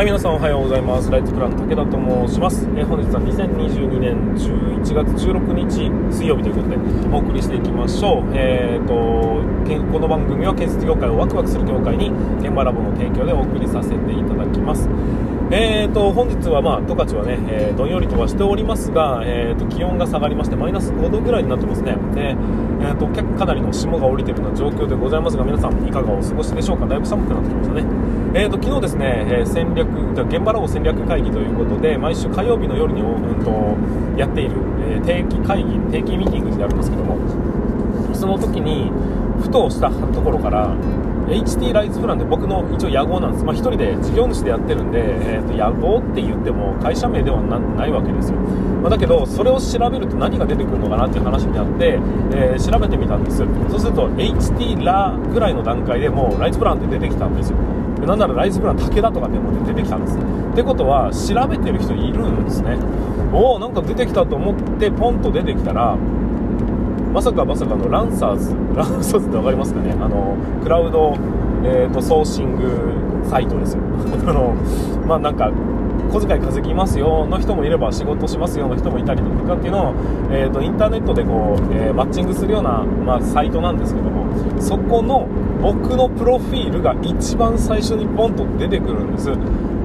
はい、皆さんおはようございます。ライツプラン武田と申します。えー、本日は2022年11月16日水曜日ということでお送りしていきましょう。えーと、この番組は建設業界をワクワクする業界に現場ラボの提供でお送りさせていただきます。えーと、本日はまあ、十勝はね、えー、どんよりとはしておりますが、えーと、気温が下がりまして、マイナス5度ぐらいになってますね。で、えーと、結構かなりの霜が降りているような状況でございますが、皆さんいかがお過ごしでしょうか？だいぶ寒くなってきましたね。えーと、昨日ですね、えー、戦略、現場ラボ戦略会議ということで、毎週火曜日の夜に、うん、とやっている、え、定期会議、定期ミーティングになるんですけども、その時に、ふとしたところから、HT ライズプランで僕の一応野号なんです、まあ、1人で事業主でやってるんで、えー、と野号って言っても会社名ではないわけですよ、まあ、だけどそれを調べると何が出てくるのかなっていう話になって、えー、調べてみたんです。そうすると HT ラぐらいの段階でもうライズプランって出てきたんですよ。なんならライズプラン武田とかでも出てきたんです。ってことは調べてる人いるんですね。おおなんか出てきたと思ってポンと出てきたらまさかまさかのランサーズ、ランサーズって分かりますかね、あのクラウド、えーと、ソーシングサイトですよ。あのまあ、なんか小遣い稼ぎますよの人もいれば仕事しますよの人もいたりとかっていうのを、えーと、インターネットでこう、えー、マッチングするような、まあ、サイトなんですけどもそこの僕のプロフィールが一番最初にポンと出てくるんです。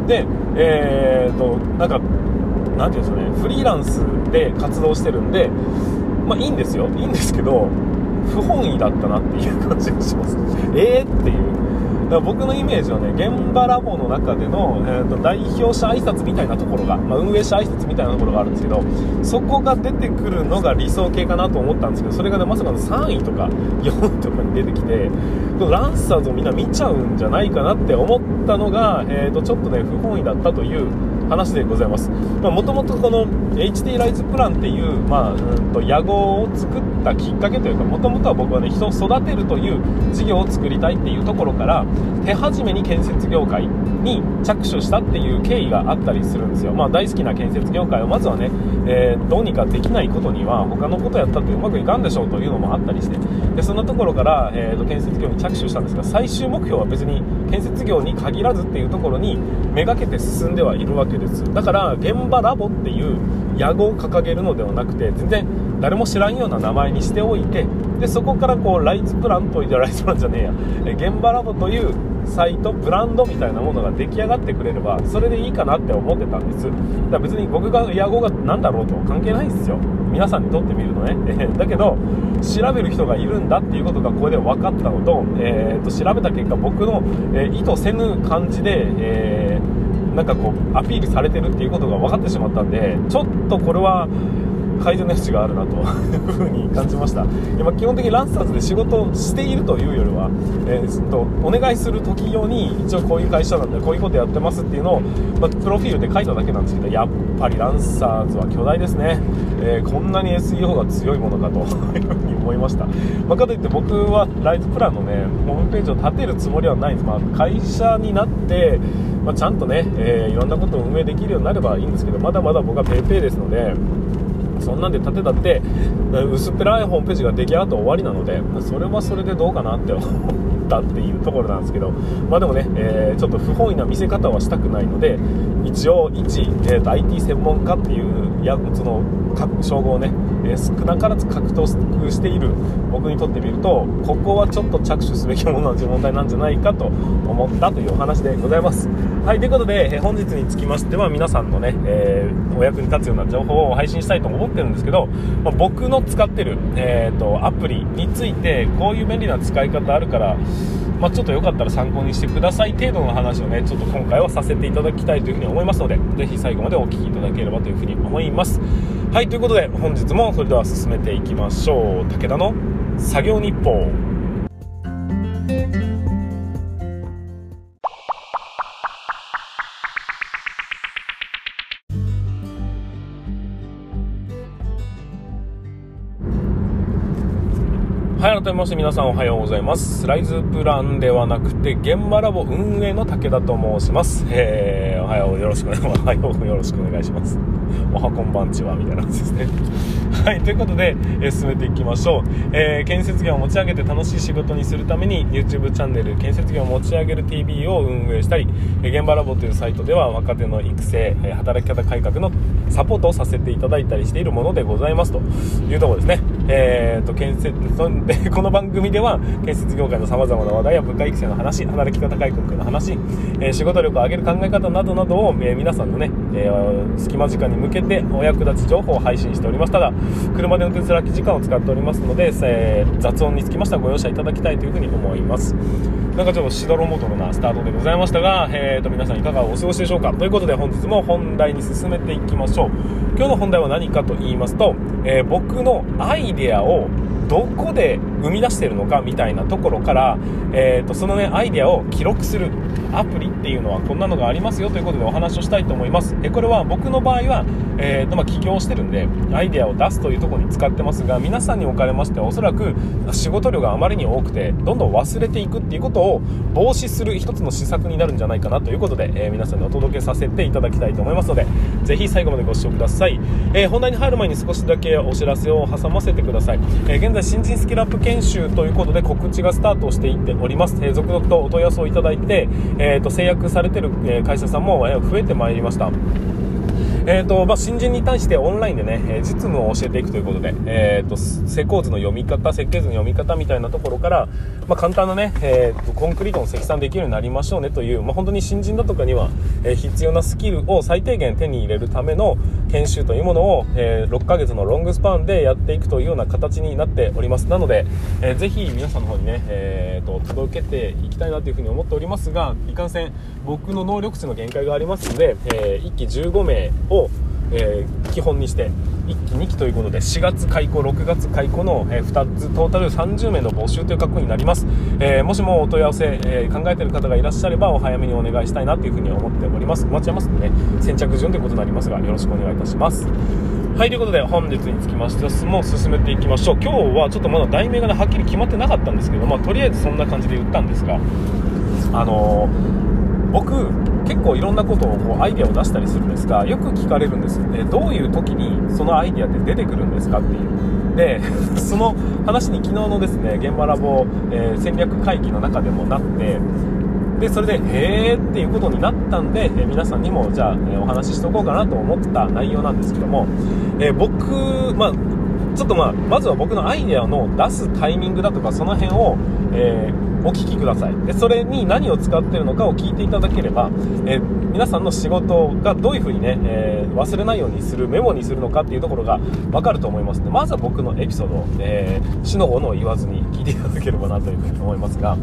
でえーとなんかなんていうんですかねフリーランスで活動してるんでまあいいんですよ。いいんですけど不本意だったなっていう感じがします。えーっていう。だから僕のイメージはね現場ラボの中での、えーと、代表者挨拶みたいなところが、まあ、運営者挨拶みたいなところがあるんですけどそこが出てくるのが理想形かなと思ったんですけどそれがねまさかの3位とか4位とかに出てきてランサーズをみんな見ちゃうんじゃないかなって思ったのが、えーとちょっとね不本意だったという話でございます。もともとこの HD ライズプランっていう、まあ、うんと屋号を作ったきっかけというかもともとは僕はね人を育てるという事業を作りたいっていうところから手始めに建設業界に着手したっていう経緯があったりするんですよ、まあ、大好きな建設業界をまずはね、えー、どうにかできないことには他のことやったってうまくいかんでしょうというのもあったりしてでそんなところから、えーと、建設業に着手したんですが最終目標は別に建設業に限らずっていうところにめがけて進んではいるわけです。だから現場ラボっていう屋号を掲げるのではなくて全然誰も知らんような名前にしておいてでそこからこうライズプランといやライズプランじゃねえや。現場ラボというサイトブランドみたいなものが出来上がってくれればそれでいいかなって思ってたんです。だから別に僕が屋号が何だろうと関係ないんですよ。皆さんにとってみるとね。だけど調べる人がいるんだっていうことがここで分かったのと,、えー、と調べた結果僕の、えー、意図せぬ感じで、えー、なんかこうアピールされてるっていうことが分かってしまったんでちょっとこれは改善の余地があるなという ふうに感じました。今基本的にランサーズで仕事をしているというよりは、えー、とお願いする時用に一応こういう会社なんでこういうことやってますっていうのを、まあ、プロフィールで書いただけなんですけどやっぱりランサーズは巨大ですね、えー、こんなに SEO が強いものかというふうに思いました、まあ、かといって僕はライトプランのねホームページを立てるつもりはないんです、まあ、会社になってまあ、ちゃんとね、えー、いろんなことを運営できるようになればいいんですけどまだまだ僕は PayPay ですのでそんなんで立てたって薄っぺらいホームページが出来上がって終わりなのでそれはそれでどうかなって思ったっていうところなんですけどまあでもね、えー、ちょっと不本意な見せ方はしたくないので一応一、えー、IT 専門家っていうやその称号をね、えー、少なからず獲得している僕にとってみるとここはちょっと着手すべきものの問題なんじゃないかと思ったというお話でございます。はいということで、え、本日につきましては皆さんのね、えー、お役に立つような情報を配信したいと思ってるんですけど、まあ、僕の使ってる、えーと、アプリについてこういう便利な使い方あるからまあ、ちょっとよかったら参考にしてください程度の話をねちょっと今回はさせていただきたいというふうに思いますのでぜひ最後までお聴きいただければというふうに思います。はいということで本日もそれでは進めていきましょう。武田の作業日報。めまして皆さんおはようございます。ライズプランではなくて、現場ラボ運営の武田と申します。えー、おはよう、よろしくお願いします。おはよう、よろしくお願いします。おはこんばんちはみたいな感じですね はいということで、えー、進めていきましょう、えー、建設業を持ち上げて楽しい仕事にするために YouTube チャンネル建設業を持ち上げる TV を運営したり、え現場ラボというサイトでは若手の育成、え働き方改革のサポートをさせていただいたりしているものでございますというところですねえーと建設でこの番組では建設業界のさまざまな話題や文化育成の話働き方改革の話、えー、仕事力を上げる考え方などなどを、えー、皆さんのね、えー、隙間時間に向けてお役立ち情報を配信しておりますただ車で運転する空き時間を使っておりますので、えー、雑音につきましてはご容赦いただきたいというふうに思います。なんかちょっとしどろもどろなスタートでございましたが、えー、と皆さんいかがお過ごしでしょうか？ということで本日も本題に進めていきましょう。今日の本題は何かと言いますと、えー、僕のアイデアをどこで生み出してるのかみたいなところから、えーと、そのねアイデアを記録するアプリっていうのはこんなのがありますよということでお話をしたいと思います。えこれは僕の場合は、えーとまあ、起業してるんでアイデアを出すというところに使ってますが皆さんにおかれましてはおそらく仕事量があまりに多くてどんどん忘れていくっていうことを防止する一つの施策になるんじゃないかなということで、えー、皆さんにお届けさせていただきたいと思いますのでぜひ最後までご視聴ください、えー、本題に入る前に少しだけお知らせを挟ませてください、えー、在新人スキルアップ研修ということで告知がスタートしていっております、え続々とお問い合わせをいただいて、えーと、制約されてる会社さんも増えてまいりました。えーとまあ、新人に対してオンラインでね、え実務を教えていくということで、えーと、施工図の読み方、設計図の読み方みたいなところから、まあ、簡単なね、えーと、コンクリートの積算できるようになりましょうねという、まあ、本当に新人だとかには、え、必要なスキルを最低限手に入れるための研修というものを、えー、6ヶ月のロングスパンでやっていくというような形になっております。なので、えー、ぜひ皆さんの方にね、えーと、届けていきたいなというふうに思っておりますが、いかんせん僕の能力値の限界がありますので、え1期15名をえー、基本にして1期2期ということで4月開校6月開校の、えー、2つトータル30名の募集という格好になります、えー、もしもお問い合わせ、え考えている方がいらっしゃればお早めにお願いしたいなというふうに思っております。お待ちますので、ね、先着順ということになりますがよろしくお願いいたします。はい、ということで本日につきましてもう進めていきましょう。今日はちょっとまだ題名が、ね、はっきり決まってなかったんですけど、まあ、とりあえずそんな感じで言ったんですがあの僕構いろんなことをこうアイデアを出したりするんですがよく聞かれるんですでどういう時にそのアイデアって出てくるんですかっていう。で その話に昨日のですね現場ラボ、えー、戦略会議の中でもなってでそれでへーっていうことになったんで、えー、皆さんにもじゃあ、えー、お話ししとこうかなと思った内容なんですけども、え僕まあちょっとまあまずは僕のアイデアの出すタイミングだとかその辺を、えーお聞きください。でそれに何を使ってるのかを聞いていただければ、え、皆さんの仕事がどういうふうにね、えー、忘れないようにするメモにするのかっていうところが分かると思います。のでまずは僕のエピソード、えー、死のものを言わずに聞いていただければなというふうに思いますが、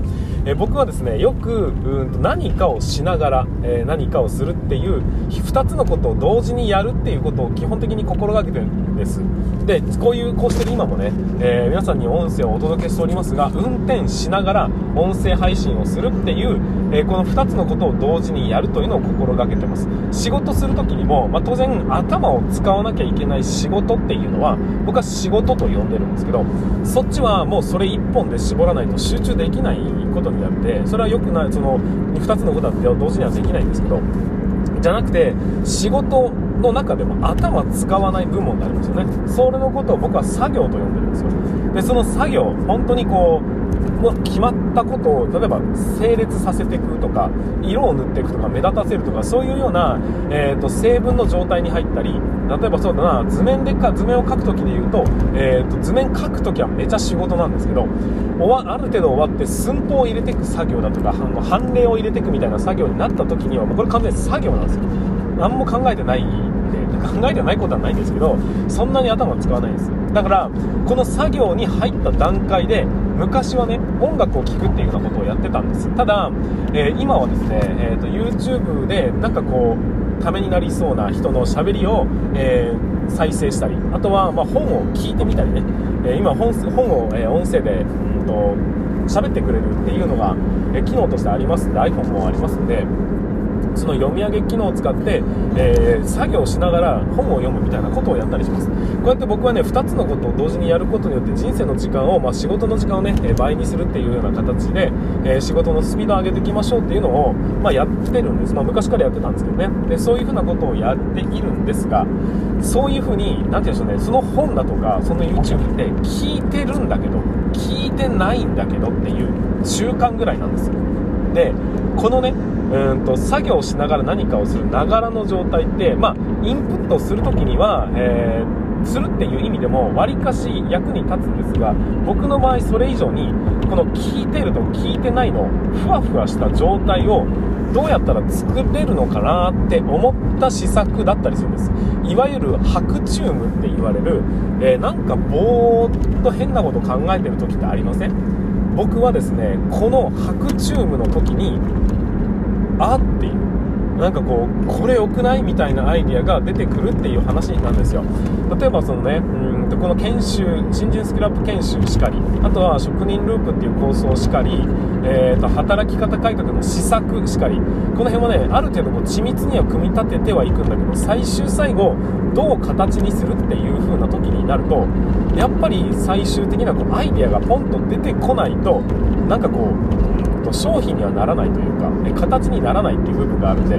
え僕はですねよくうんと何かをしながら、え何かをするっていう2つのことを同時にやるっていうことを基本的に心がけてるんです。でこういうこうしてる今もね、え皆さんに音声をお届けしておりますが運転しながら音声配信をするっていう、えこの2つのことを同時にやるというのを心がけてます。仕事する時にも、まあ、当然頭を使わなきゃいけない仕事っていうのは僕は仕事と呼んでるんですけどそっちはもうそれ1本で絞らないと集中できないことになってそれは良くないその2つのことは同時にはできないんですけどじゃなくて仕事の中でも頭使わない部門ってありますよね。それのことを僕は作業と呼んでるんですよ。でその作業本当にこう決まったことを例えば整列させていくとか色を塗っていくとか目立たせるとかそういうような、えーと、成分の状態に入ったり例えばそうだな図面でか図面を描く時で言うと,、えーと、図面描く時はめちゃ仕事なんですけどある程度終わって寸法を入れていく作業だとか判例を入れていくみたいな作業になった時にはもうこれ完全に作業なんですよ。何も考えてないんで考えてないことはないんですけどそんなに頭使わないんですだからこの作業に入った段階で昔はね音楽を聴くっていうようなことをやってたんです。ただ、えー、今はですね、えーと、YouTube でなんかこうためになりそうな人のしゃべりを、えー、再生したりあとは、ま、本を聞いてみたりね、えー、今本本を、え音声でうんと喋ってくれるっていうのが、え機能としてありますんで iPhone もありますんでその読み上げ機能を使って、えー、作業しながら本を読むみたいなことをやったりします。こうやって僕はね2つのことを同時にやることによって人生の時間を、まあ、仕事の時間をね倍にするっていうような形で、えー、仕事のスピードを上げていきましょうっていうのを、まあ、やってるんです、まあ、昔からやってたんですけどね。でそういうふうなことをやっているんですがそういうふうに何て言うんでしょうね。その本だとかその YouTube って聞いてるんだけど聞いてないんだけどっていう中間ぐらいなんですよ。でこのねうんと作業しながら何かをするながらの状態って、まあ、インプットするときには、えー、するっていう意味でもわりかし役に立つんですが僕の場合それ以上にこの聞いてると聞いてないのふわふわした状態をどうやったら作れるのかなって思った施策だったりするんです。いわゆる白チュームって言われる、えー、なんかぼーっと変なこと考えてる時ってありません？僕はですねこの白チュームの時にあっていう。なんかこうこれ良くないみたいなアイディアが出てくるっていう話なんですよ。例えばそのねうんとこの研修新人スクラップ研修しかりあとは職人ループっていう構想しかり、えーと、働き方改革の施策しかりこの辺はねある程度こう緻密には組み立ててはいくんだけど最終最後どう形にするっていう風な時になるとやっぱり最終的なこうアイデアがポンと出てこないとなんかこうと商品にはならないというか形にならないっていう部分があるんで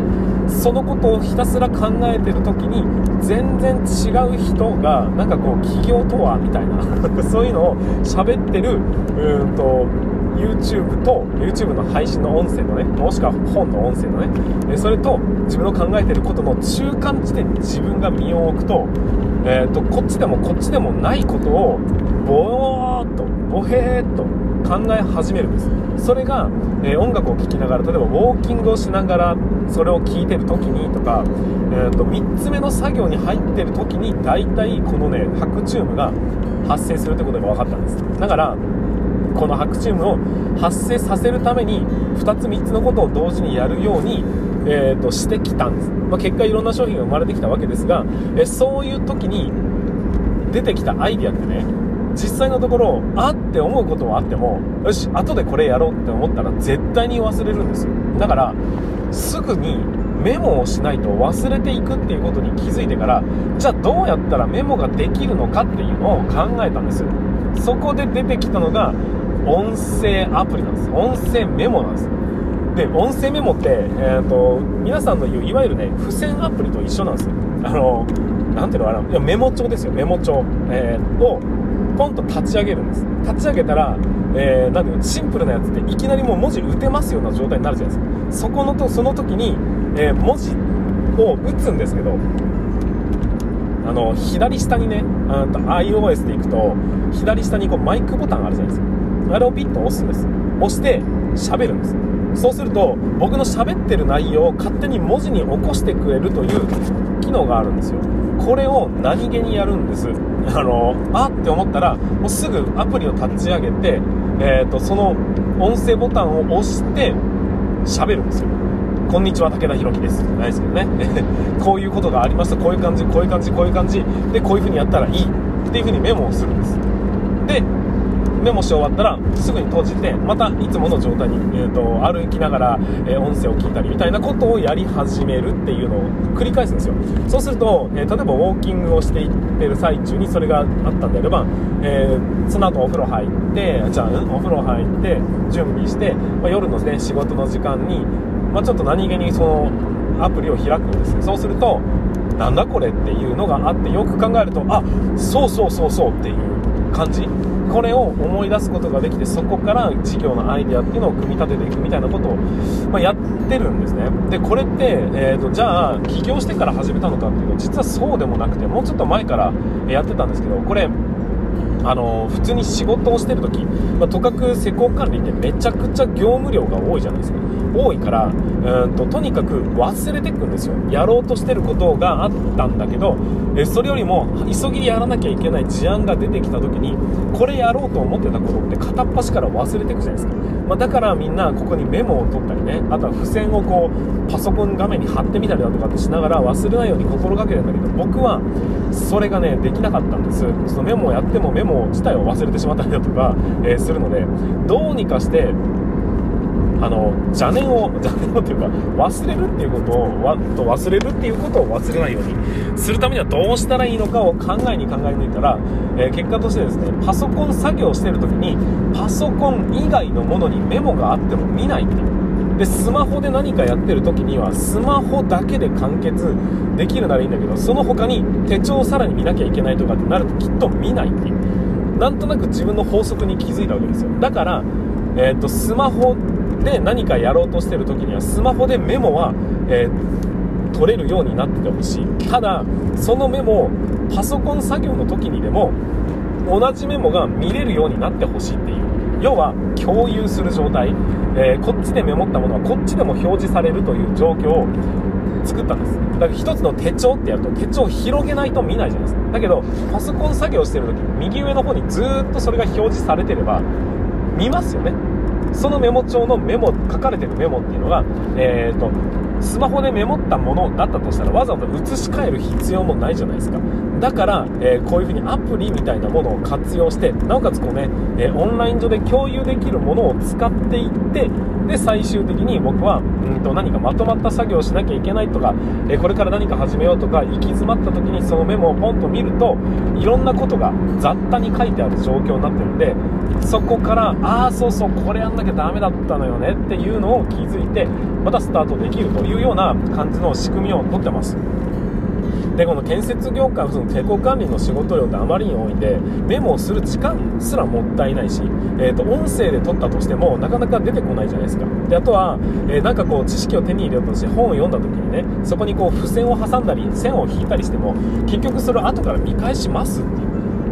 そのことをひたすら考えてる時に全然違う人がなんかこう企業とはみたいな そういうのを喋ってるうんと YouTube と YouTube の配信の音声のねもしくは本の音声のねそれと自分の考えてることの中間地点に自分が身を置くと,、えーと、こっちでもこっちでもないことをぼーっとぼへーっと考え始めるんです。それが、えー、音楽を聴きながら例えばウォーキングをしながらそれを聴いてる時にとか、えーと、3つ目の作業に入ってる時に大体このね白チュームが発生するってことが分かったんです。だからこの白チュームを発生させるために2つ3つのことを同時にやるようにえーと、してきたんです、まあ、結果いろんな商品が生まれてきたわけですが、えそういう時に出てきたアイデアってね実際のところあって思うことはあってもよし後でこれやろうって思ったら絶対に忘れるんですよ。だからすぐにメモをしないと忘れていくっていうことに気づいてからじゃあどうやったらメモができるのかっていうのを考えたんですよ。そこで出てきたのが音声アプリなんです。音声メモなんです。で音声メモって、えーと、皆さんの言ういわゆるね付箋アプリと一緒なんですよ。あのなんていうのかな。いやメモ帳ですよ。メモ帳、えー、をポンと立ち上げるんです。立ち上げたら、えー、なんていうシンプルなやつっていきなりもう文字打てますような状態になるじゃないですか。そこのとその時に、えー、文字を打つんですけどあの左下にねあと iOS でいくと左下にこうマイクボタンあるじゃないですか。あれをピッと押すんです。押して喋るんです。そうすると僕の喋ってる内容を勝手に文字に起こしてくれるという能があるんですよ。これを何気にやるんです。あのあって思ったらもうすぐアプリを立ち上げて、えーと、その音声ボタンを押して喋るんですよ。こんにちは武田弘樹です。ないですけどね。こういうことがありましたこういう感じこういう感じこういう感じ。でこういう風にやったらいい。っていう風にメモをするんです。でメモし終わったらすぐに閉じてまたいつもの状態に、えーと、歩きながら、えー、音声を聞いたりみたいなことをやり始めるっていうのを繰り返すんですよ。そうすると、えー、例えばウォーキングをしていってる最中にそれがあったんであれば、えー、その後お風呂入ってじゃあ、うん、お風呂入って準備して、まあ、夜の、ね、仕事の時間に、まあ、ちょっと何気にそのアプリを開くんですそうするとなんだこれっていうのがあってよく考えるとあそうそうそうそうっていう感じ。これを思い出すことができてそこから事業のアイデアっていうのを組み立てていくみたいなことを、まあ、やってるんですね。でこれって、えーと、じゃあ起業してから始めたのかっていうと実はそうでもなくてもうちょっと前からやってたんですけどこれあの普通に仕事をしてる時、まあ、とかく施工管理ってめちゃくちゃ業務量が多いじゃないですか。多いからうんととにかく忘れてくんですよ。やろうとしてることがあったんだけどえそれよりも急ぎでやらなきゃいけない事案が出てきた時にこれやろうと思ってたことって片っ端から忘れていくじゃないですか、まあ、だからみんなここにメモを取ったりねあとは付箋をこうパソコン画面に貼ってみたりだとかってしながら忘れないように心がけてるんだけど僕はそれがねできなかったんです。そのメモをやってもメモも自体を忘れてしまったりだとか、えー、するのでどうにかしてあの邪念を 邪念をというか忘れるっていうことをわと忘れるっていうことを忘れないようにするためにはどうしたらいいのかを考えに考え抜いたら、えー、結果としてですねパソコン作業してる時にパソコン以外のものにメモがあっても見ないっていうでスマホで何かやってる時にはスマホだけで完結できるならいいんだけどその他に手帳をさらに見なきゃいけないとかってなるときっと見ないっていう。なんとなく自分の法則に気づいたわけですよ。だから、えー、っとスマホで何かやろうとしてる時にはスマホでメモは、えー、取れるようになっててほしい。ただそのメモをパソコン作業の時にでも同じメモが見れるようになってほしいっていう。要は共有する状態、えー、こっちでメモったものはこっちでも表示されるという状況を作ったんです。だから1つの手帳ってやると手帳を広げないと見ないじゃないですか。だけどパソコン作業してる時右上の方にずっとそれが表示されてれば見ますよね。そのメモ帳のメモ書かれてるメモっていうのが、えーと、スマホでメモったものだったとしたらわざわざ移し替える必要もないじゃないですか。だから、えー、こういう風にアプリみたいなものを活用してなおかつこうね、えー、オンライン上で共有できるものを使っていってで最終的に僕はうんと何かまとまった作業をしなきゃいけないとか、えー、これから何か始めようとか行き詰まった時にそのメモをポンと見るといろんなことが雑多に書いてある状況になってるんでそこからああそうそうこれやんなきゃダメだったのよねっていうのを気づいてまたスタートできるといういうような感じの仕組みをとってます。でこの建設業界その手工管理の仕事量ってあまりに多いんでメモをする時間すらもったいないし、えーと、音声で撮ったとしてもなかなか出てこないじゃないですか。であとは、えー、なんかこう知識を手に入れようとして本を読んだ時にねそこにこう付箋を挟んだり線を引いたりしても結局それを後から見返しますっていう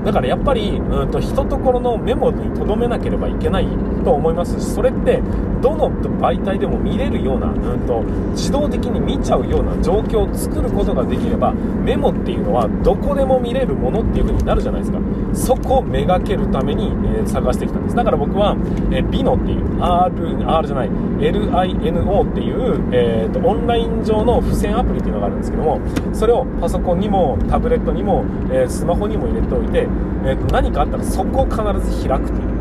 だからやっぱり、うんと、一ところのメモに留めなければいけないと思います。しそれってどの媒体でも見れるような、うんと、自動的に見ちゃうような状況を作ることができればメモっていうのはどこでも見れるものっていう風になるじゃないですか。そこをめがけるために、えー、探してきたんです。だから僕は、えー、ビノっていう R, R じゃない LINO っていう、えーと、オンライン上の付箋アプリっていうのがあるんですけどもそれをパソコンにもタブレットにも、えー、スマホにも入れておいてえー、と何かあったらそこを必ず開くという。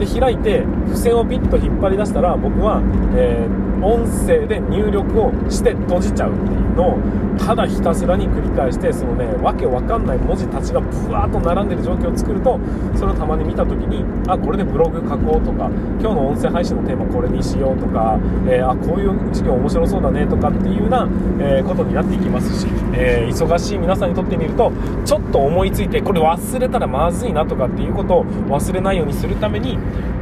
で開いて付箋をピッと引っ張り出したら僕は、えー、音声で入力をして閉じちゃうっていうのをただひたすらに繰り返してそのねわけわかんない文字たちがブワーッと並んでる状況を作るとそれをたまに見た時にあこれでブログ書こうとか今日の音声配信のテーマこれにしようとか、えー、あこういう授業面白そうだねとかっていうような、えー、ことになっていきますし、え忙しい皆さんにとってみるとちょっと思いついてこれ忘れたらまずいなとかっていうことを忘れないようにするために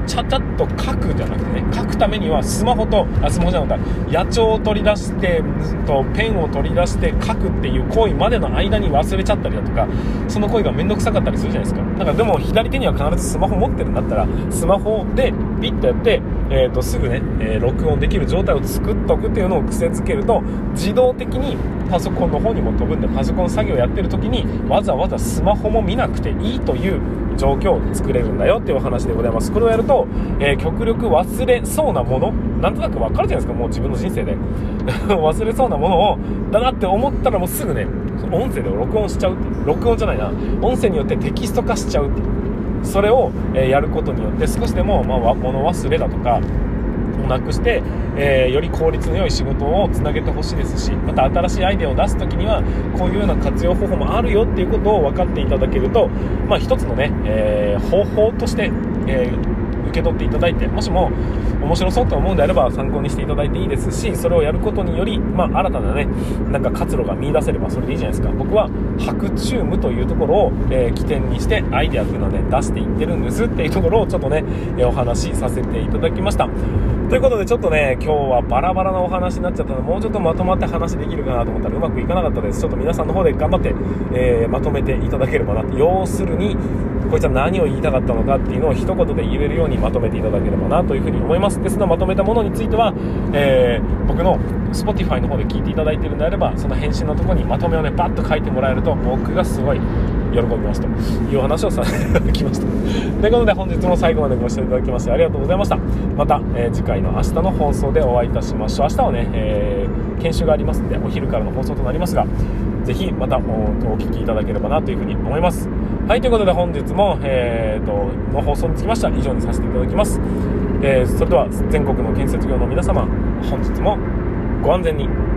ちゃちゃっと書くじゃなくてね書くためにはスマホとあスマホじゃなくて野鳥を取り出してとペンを取り出して書くっていう行為までの間に忘れちゃったりだとかその行為が面倒くさかったりするじゃないですか。だからでも左手には必ずスマホ持ってるんだったらスマホでピッとやって、えー、とすぐね、えー、録音できる状態を作っとくっていうのを癖づけると自動的にパソコンの方にも飛ぶんでパソコン作業やってる時にわざわざスマホも見なくていいという状況を作れるんだよっていうお話でございます。これをやると、えー、極力忘れそうなものなんとなく分かるじゃないですか。もう自分の人生で。忘れそうなものをだなって思ったらもうすぐね音声で録音しちゃうっていう。録音じゃないな。音声によってテキスト化しちゃうっていう。それを、えやることによって少しでも、まあ、物忘れだとかなくして、えー、より効率の良い仕事をつなげてほしいですしまた新しいアイデアを出す時にはこういうような活用方法もあるよっていうことを分かっていただけると、まあ、一つのね、えー、方法として、えー受け取っていただいてもしも面白そうと思うんであれば参考にしていただいていいですしそれをやることにより、まあ、新たなねなんか活路が見いだせればそれでいいじゃないですか。僕は白チュームというところを、えー、起点にしてアイデアっていうのはね出していってるんですっていうところをちょっとね、えお話しさせていただきました。ということでちょっとね今日はバラバラなお話になっちゃったのでもうちょっとまとまって話できるかなと思ったらうまくいかなかったです。ちょっと皆さんの方で頑張って、えー、まとめていただければな要するにこいつは何を言いたかったのかっていうのを一言で言えるようにまとめていただければなというふうに思います。でそのでまとめたものについては、えー、僕の Spotify の方で聞いていただいているんであればその返信のところにまとめをねバッと書いてもらえると僕がすごい喜びますという話をさせていただきました。ということで本日も最後までご視聴いただきましてありがとうございました。また、えー、次回の明日の放送でお会いいたしましょう。明日はね、えー、研修がありますんでお昼からの放送となりますがぜひまたお聞きいただければなというふうに思います。はいということで本日も、えーと、の放送につきましては以上にさせていただきます。えーそれでは全国の建設業の皆様本日もご安全に。